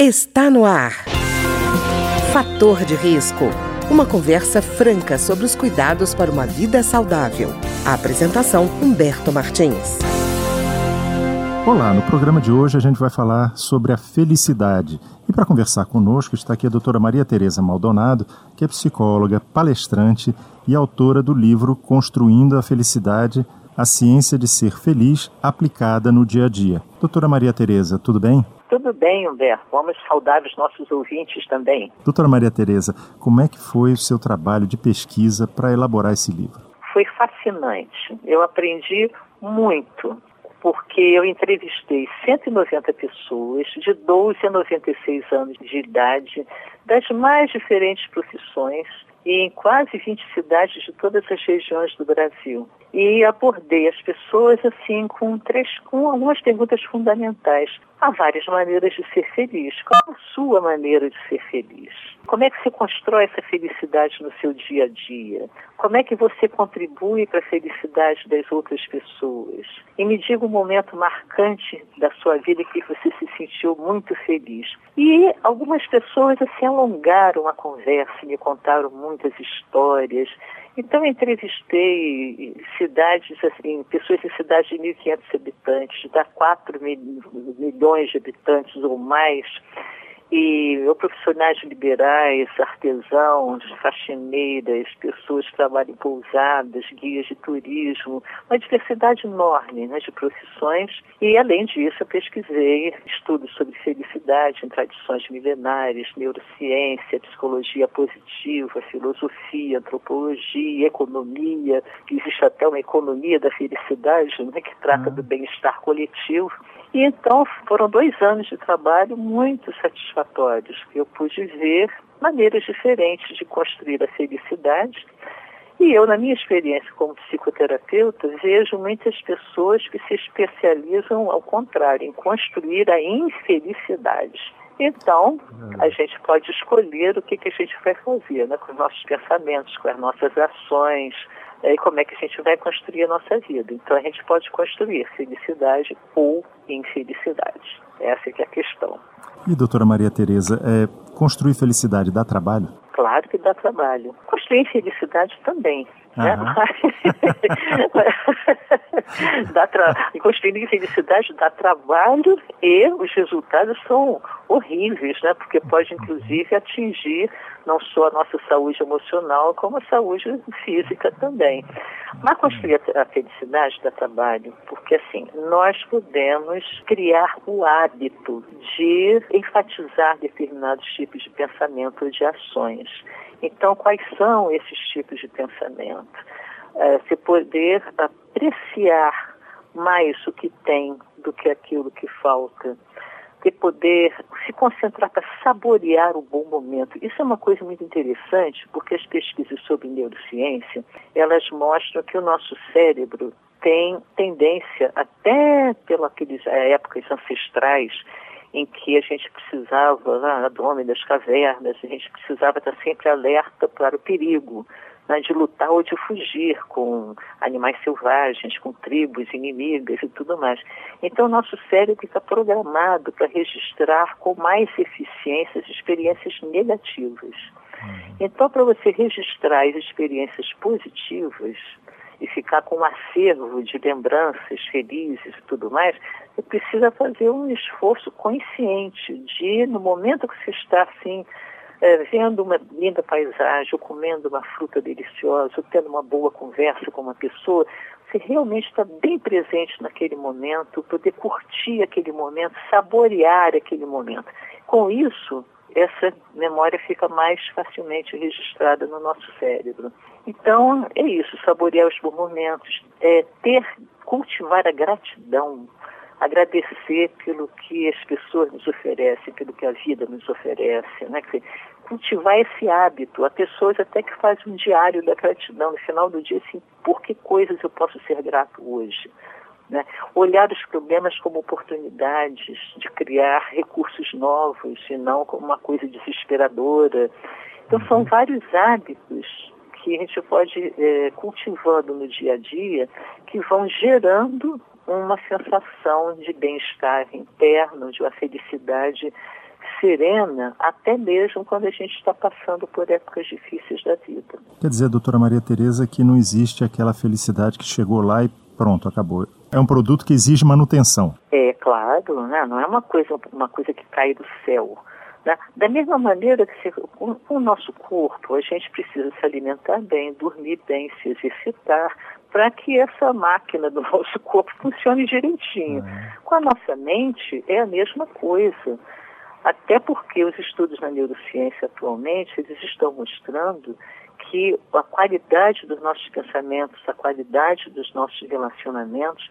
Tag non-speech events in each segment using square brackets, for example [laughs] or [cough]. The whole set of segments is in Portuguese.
Está no ar. Fator de risco. Uma conversa franca sobre os cuidados para uma vida saudável. A apresentação Humberto Martins. Olá, no programa de hoje a gente vai falar sobre a felicidade. E para conversar conosco está aqui a doutora Maria Tereza Maldonado, que é psicóloga, palestrante e autora do livro Construindo a Felicidade, a ciência de ser feliz aplicada no dia a dia. Doutora Maria Tereza, tudo bem? Tudo bem, Humberto. Vamos saudar os nossos ouvintes também. Doutora Maria Tereza, como é que foi o seu trabalho de pesquisa para elaborar esse livro? Foi fascinante. Eu aprendi muito, porque eu entrevistei 190 pessoas de 12 a 96 anos de idade, das mais diferentes profissões, em quase 20 cidades de todas as regiões do Brasil. E abordei as pessoas assim com três, com algumas perguntas fundamentais. Há várias maneiras de ser feliz. Qual a sua maneira de ser feliz? Como é que você constrói essa felicidade no seu dia a dia? Como é que você contribui para a felicidade das outras pessoas? E me diga um momento marcante da sua vida que você se sentiu muito feliz. E algumas pessoas assim alongaram a conversa, me contaram muitas histórias. Então entrevistei cidades, assim, pessoas em cidades de 1.500 habitantes, da 4 milhões de habitantes ou mais, e profissionais liberais, artesãos, faxineiras, pessoas que trabalham em pousadas, guias de turismo, uma diversidade enorme né, de profissões. E, além disso, eu pesquisei estudos sobre felicidade em tradições milenares, neurociência, psicologia positiva, filosofia, antropologia, economia, que existe até uma economia da felicidade, né, que trata do bem-estar coletivo. E então foram dois anos de trabalho muito satisfatórios, que eu pude ver maneiras diferentes de construir a felicidade. E eu, na minha experiência como psicoterapeuta, vejo muitas pessoas que se especializam, ao contrário, em construir a infelicidade. Então, a hum. gente pode escolher o que, que a gente vai fazer né, com os nossos pensamentos, com as nossas ações, é, e como é que a gente vai construir a nossa vida. Então a gente pode construir felicidade ou infelicidade. Essa é, que é a questão. E doutora Maria Tereza, é, construir felicidade dá trabalho? Claro que dá trabalho. Construir infelicidade também. Né? [laughs] dá tra... Construir infelicidade dá trabalho e os resultados são horríveis, né? porque pode inclusive atingir não só a nossa saúde emocional, como a saúde física também. Mas construir a felicidade dá trabalho, porque assim, nós podemos criar o hábito de enfatizar determinados tipos de pensamento ou de ações. Então, quais são esses tipos de pensamento? É, se poder apreciar mais o que tem do que aquilo que falta ter poder se concentrar para saborear o bom momento. Isso é uma coisa muito interessante, porque as pesquisas sobre neurociência, elas mostram que o nosso cérebro tem tendência, até pelas épocas ancestrais, em que a gente precisava, lá do homem das cavernas, a gente precisava estar sempre alerta para o perigo né, de lutar ou de fugir com animais selvagens, com tribos inimigas e tudo mais. Então, o nosso cérebro está programado para registrar com mais eficiência as experiências negativas. Uhum. Então, para você registrar as experiências positivas e ficar com um acervo de lembranças felizes e tudo mais, você precisa fazer um esforço consciente de, no momento que você está assim, é, vendo uma linda paisagem, ou comendo uma fruta deliciosa, ou tendo uma boa conversa com uma pessoa, você realmente está bem presente naquele momento, poder curtir aquele momento, saborear aquele momento. Com isso, essa memória fica mais facilmente registrada no nosso cérebro. Então, é isso, saborear os bons momentos, é ter, cultivar a gratidão, agradecer pelo que as pessoas nos oferecem, pelo que a vida nos oferece, né? cultivar esse hábito. Há pessoas até que fazem um diário da gratidão, no final do dia, assim, por que coisas eu posso ser grato hoje? Né? Olhar os problemas como oportunidades de criar recursos novos e não como uma coisa desesperadora. Então, são uhum. vários hábitos que a gente pode é, cultivando no dia a dia que vão gerando uma sensação de bem-estar interno, de uma felicidade serena, até mesmo quando a gente está passando por épocas difíceis da vida. Quer dizer, doutora Maria Tereza, que não existe aquela felicidade que chegou lá e pronto, acabou. É um produto que exige manutenção. É, claro, né? não é uma coisa, uma coisa que cai do céu. Né? Da mesma maneira que se, com, com, o nosso corpo, a gente precisa se alimentar bem, dormir bem, se exercitar, para que essa máquina do [laughs] nosso corpo funcione direitinho. Uhum. Com a nossa mente, é a mesma coisa. Até porque os estudos na neurociência atualmente, eles estão mostrando que a qualidade dos nossos pensamentos, a qualidade dos nossos relacionamentos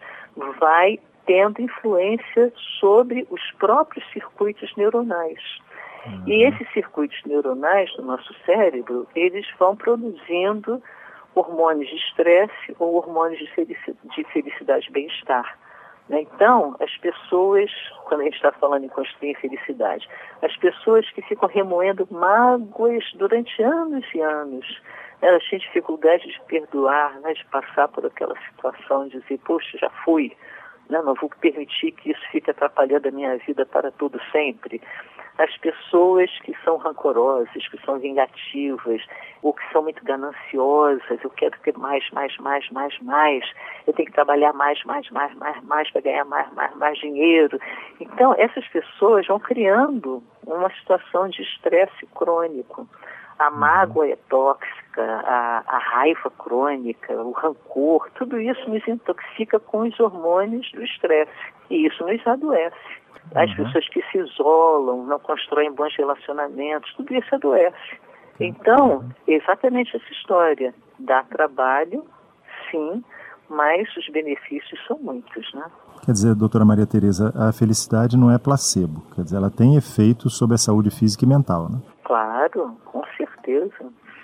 vai tendo influência sobre os próprios circuitos neuronais. Uhum. E esses circuitos neuronais do nosso cérebro, eles vão produzindo hormônios de estresse ou hormônios de felicidade e bem-estar. Né? Então, as pessoas, quando a gente está falando em construir felicidade, as pessoas que ficam remoendo mágoas durante anos e anos, elas têm dificuldade de perdoar, né? de passar por aquela situação, de dizer, poxa, já fui, né? não vou permitir que isso fique atrapalhando a minha vida para todo sempre as pessoas que são rancorosas, que são vingativas, ou que são muito gananciosas, eu quero ter mais, mais, mais, mais, mais, eu tenho que trabalhar mais, mais, mais, mais, mais para ganhar mais, mais, mais dinheiro. Então, essas pessoas vão criando uma situação de estresse crônico. A uhum. mágoa é tóxica, a, a, raiva crônica, o rancor, tudo isso nos intoxica com os hormônios do estresse. E isso nos adoece. As uhum. pessoas que se isolam, não constroem bons relacionamentos, tudo isso adoece. Então, exatamente essa história. Dá trabalho, sim, mas os benefícios são muitos, né? Quer dizer, doutora Maria Tereza, a felicidade não é placebo, quer dizer, ela tem efeito sobre a saúde física e mental, né? Claro, com certeza,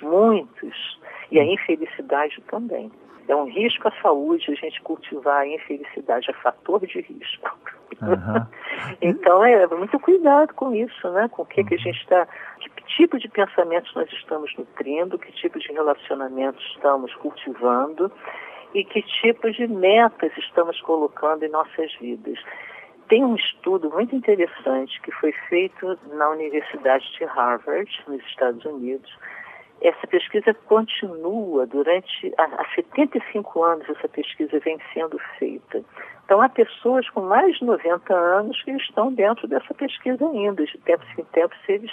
muitos. E a infelicidade também. É um risco à saúde a gente cultivar a infelicidade, é fator de risco. Uhum. [laughs] então é muito cuidado com isso, né? Com o que, que a gente está, que tipo de pensamentos nós estamos nutrindo, que tipo de relacionamentos estamos cultivando e que tipo de metas estamos colocando em nossas vidas. Tem um estudo muito interessante que foi feito na Universidade de Harvard, nos Estados Unidos, essa pesquisa continua durante há 75 anos essa pesquisa vem sendo feita. Então há pessoas com mais de 90 anos que estão dentro dessa pesquisa ainda. De tempos em tempos eles,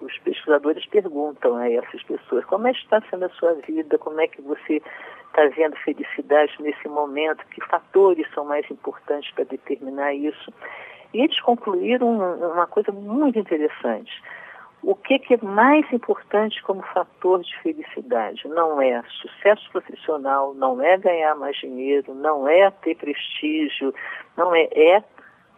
os pesquisadores perguntam a essas pessoas como é que está sendo a sua vida, como é que você está vendo felicidade nesse momento, que fatores são mais importantes para determinar isso. E eles concluíram uma coisa muito interessante o que, que, é mais importante como fator de felicidade? Não é sucesso profissional, não é ganhar mais dinheiro, não é ter prestígio, não é, é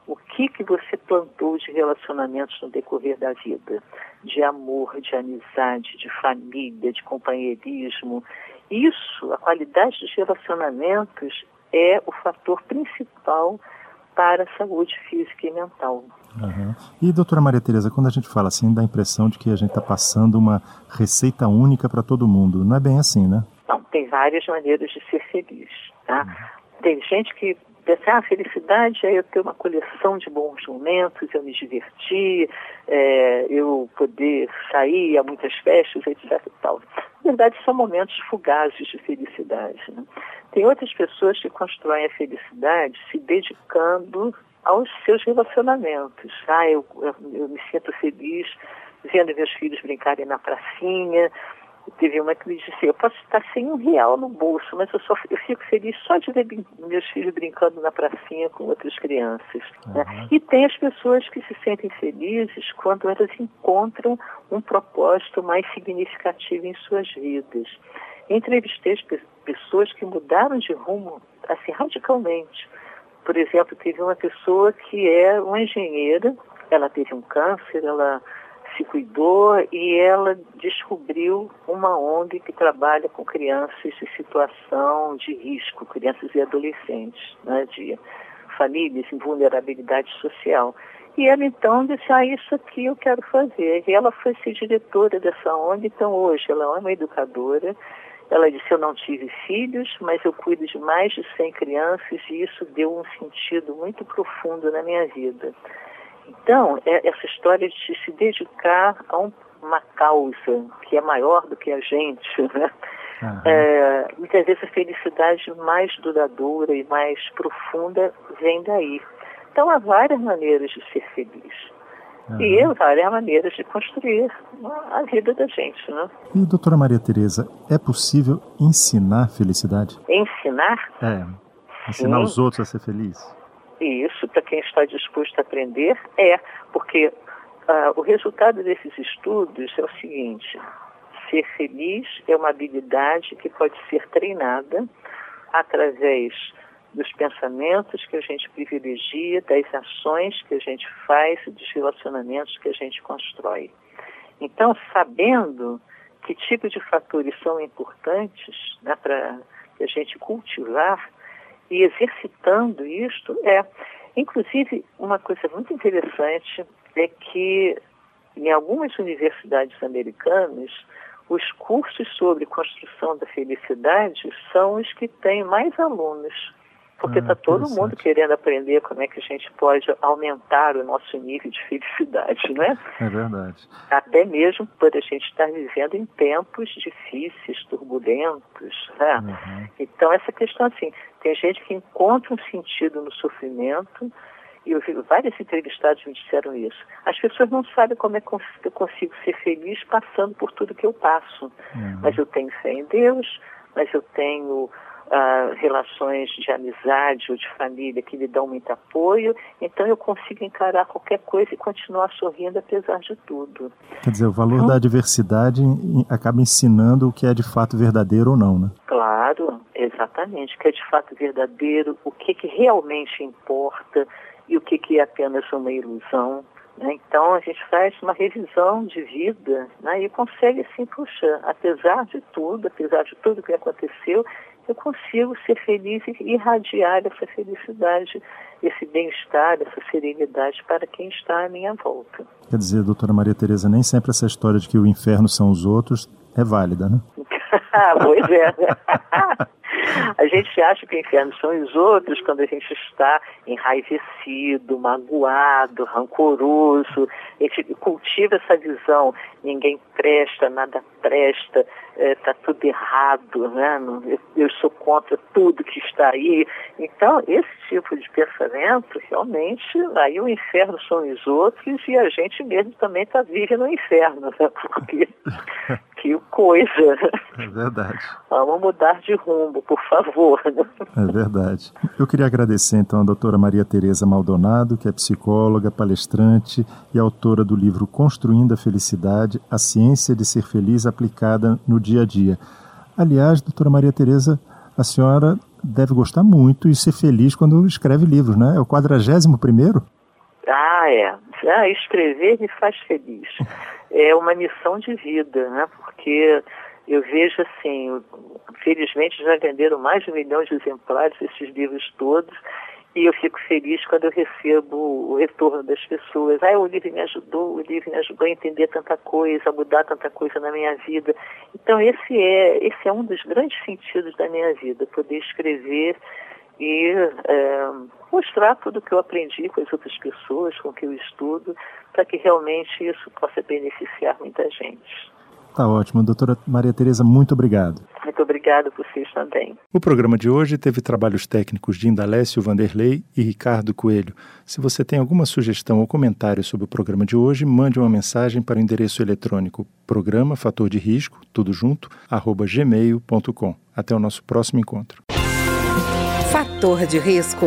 o que, que você plantou de relacionamentos no decorrer da vida, de amor, de amizade, de família, de companheirismo. Isso, a qualidade dos relacionamentos é o fator principal para a saúde física e mental. Uhum. E, doutora Maria Tereza, quando a gente fala assim, dá a impressão de que a gente está passando uma receita única para todo mundo. Não é bem assim, né? Não, tem várias maneiras de ser feliz. Tá? Uhum. Tem gente que pensa, ah, felicidade é eu ter uma coleção de bons momentos, eu me divertir, é, eu poder sair a muitas festas, etc. E tal. Na verdade, são momentos fugazes de felicidade. Né? Tem outras pessoas que constroem a felicidade se dedicando aos seus relacionamentos. Ah, eu, eu, eu me sinto feliz vendo meus filhos brincarem na pracinha. Teve uma que me disse, eu posso estar sem um real no bolso, mas eu, só, eu fico feliz só de ver meus filhos brincando na pracinha com outras crianças. Né? Uhum. Né? E tem as pessoas que se sentem felizes quando elas encontram um propósito mais significativo em suas vidas. Entrevistei pessoas que mudaram de rumo assim radicalmente por exemplo, teve uma pessoa que é uma engenheira, ela teve um câncer, ela se cuidou e ela descobriu uma ONG que trabalha com crianças em situação de risco, crianças e adolescentes, né, de famílias em vulnerabilidade social. E ela então disse, ah, isso aqui eu quero fazer. E ela foi ser diretora dessa ONG, então hoje ela é uma educadora, ela disse: Eu não tive filhos, mas eu cuido de mais de 100 crianças e isso deu um sentido muito profundo na minha vida. Então, é essa história de se dedicar a um, uma causa que é maior do que a gente, né? Uhum. É, muitas vezes a felicidade mais duradoura e mais profunda vem daí. Então há várias maneiras de ser feliz. Uhum. E várias maneiras de construir a vida da gente. Né? E, doutora Maria Tereza, é possível ensinar felicidade? Ensinar? É. Ensinar Sim. os outros a ser feliz? Isso, para quem está disposto a aprender, é. Porque uh, o resultado desses estudos é o seguinte: ser feliz é uma habilidade que pode ser treinada através dos pensamentos que a gente privilegia, das ações que a gente faz e dos relacionamentos que a gente constrói. Então, sabendo que tipo de fatores são importantes né, para a gente cultivar e exercitando isto, é. Inclusive, uma coisa muito interessante é que em algumas universidades americanas, os cursos sobre construção da felicidade são os que têm mais alunos. Porque está ah, todo mundo querendo aprender como é que a gente pode aumentar o nosso nível de felicidade, não é? É verdade. Até mesmo por a gente estar vivendo em tempos difíceis, turbulentos, né? Uhum. Então, essa questão assim, tem gente que encontra um sentido no sofrimento, e eu vi vários entrevistados me disseram isso. As pessoas não sabem como é que eu consigo ser feliz passando por tudo que eu passo. Uhum. Mas eu tenho fé em Deus, mas eu tenho relações de amizade ou de família que me dão muito apoio, então eu consigo encarar qualquer coisa e continuar sorrindo apesar de tudo. Quer dizer, o valor então, da adversidade acaba ensinando o que é de fato verdadeiro ou não, né? Claro, exatamente, o que é de fato verdadeiro, o que, que realmente importa, e o que, que é apenas uma ilusão. Né? Então a gente faz uma revisão de vida né? e consegue assim, puxa, apesar de tudo, apesar de tudo que aconteceu, eu consigo ser feliz e irradiar essa felicidade, esse bem-estar, essa serenidade para quem está à minha volta. Quer dizer, doutora Maria Tereza, nem sempre essa história de que o inferno são os outros é válida, né? [laughs] pois é. [laughs] A gente acha que o inferno são os outros quando a gente está enraivecido, magoado, rancoroso. A gente cultiva essa visão. Ninguém presta, nada presta, está é, tudo errado, né? eu sou contra tudo que está aí. Então, esse tipo de pensamento, realmente, aí o inferno são os outros e a gente mesmo também está vive no inferno, né? [laughs] Porque que coisa. É verdade. Vamos mudar de rumo, por favor. É verdade. Eu queria agradecer então a doutora Maria Tereza Maldonado, que é psicóloga, palestrante e autora do livro Construindo a Felicidade, a ciência de ser feliz aplicada no dia a dia. Aliás, doutora Maria Tereza, a senhora deve gostar muito e ser feliz quando escreve livros, né? É o quadragésimo primeiro? Ah, é. Ah, escrever me faz feliz. É uma missão de vida, né? Porque eu vejo assim, felizmente já venderam mais de um milhão de exemplares esses livros todos, e eu fico feliz quando eu recebo o retorno das pessoas. Ah, o livro me ajudou, o livro me ajudou a entender tanta coisa, a mudar tanta coisa na minha vida. Então esse é, esse é um dos grandes sentidos da minha vida, poder escrever e é, mostrar tudo que eu aprendi com as outras pessoas, com que eu estudo, para que realmente isso possa beneficiar muita gente. Tá ótimo. Doutora Maria Tereza, muito obrigado. Muito obrigado por vocês também. O programa de hoje teve trabalhos técnicos de Indalécio Vanderlei e Ricardo Coelho. Se você tem alguma sugestão ou comentário sobre o programa de hoje, mande uma mensagem para o endereço eletrônico programa fator de risco, tudo junto, arroba gmail.com. Até o nosso próximo encontro. Fator de risco.